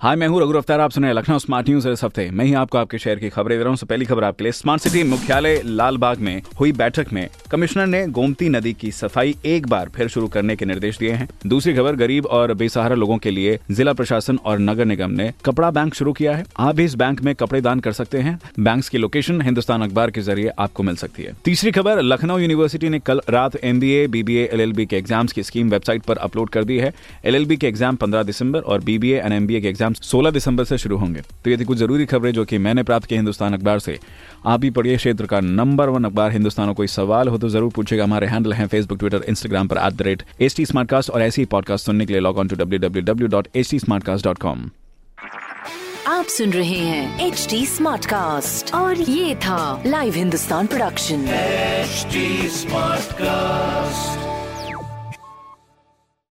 हाय, मैं हूँ रघु अफ्तार आप सुने लखनऊ स्मार्ट न्यूज़ इस हफ़्ते मैं ही आपको आपके शहर की खबरें दे रहा हूँ। पहली खबर आपके लिए। स्मार्ट सिटी मुख्यालय लाल बाग में हुई बैठक में कमिश्नर ने गोमती नदी की सफ़ाई एक बार फिर शुरू करने के निर्देश दिए हैं। दूसरी खबर, गरीब और बेसहारा लोगों के लिए जिला प्रशासन और नगर निगम ने कपड़ा बैंक शुरू किया है। आप भी इस बैंक में कपड़े दान कर सकते हैं। बैंक की लोकेशन हिंदुस्तान अखबार के ज़रिए आपको मिल सकती है। तीसरी खबर, लखनऊ यूनिवर्सिटी ने कल रात एमबीए बीबीए, एलएलबी के एग्ज़ाम्स की स्कीम वेबसाइट पर अपलोड कर दी है। एलएलबी के एग्ज़ाम 15 दिसंबर और बीबीए एंड एमबीए के एग्ज़ाम 16 दिसंबर से शुरू होंगे। तो ये थी कुछ ज़रूरी खबरें जो कि मैंने प्राप्त की हिंदुस्तान अखबार से। आप भी पढ़िए क्षेत्र का नंबर वन अखबार। हिंदुस्तान कोई सवाल हो तो ज़रूर पूछेगा हमारे हैंडल हैं फेसबुक ट्विटर इंस्टाग्राम पर at the rate H T और ऐसी ही पॉडकास्ट सुनने के लिए log on to W W W dot H T आप सुन रहे हैं एच डी स्मार्ट कास्ट और ये था live Hindustan production HD Smartcast.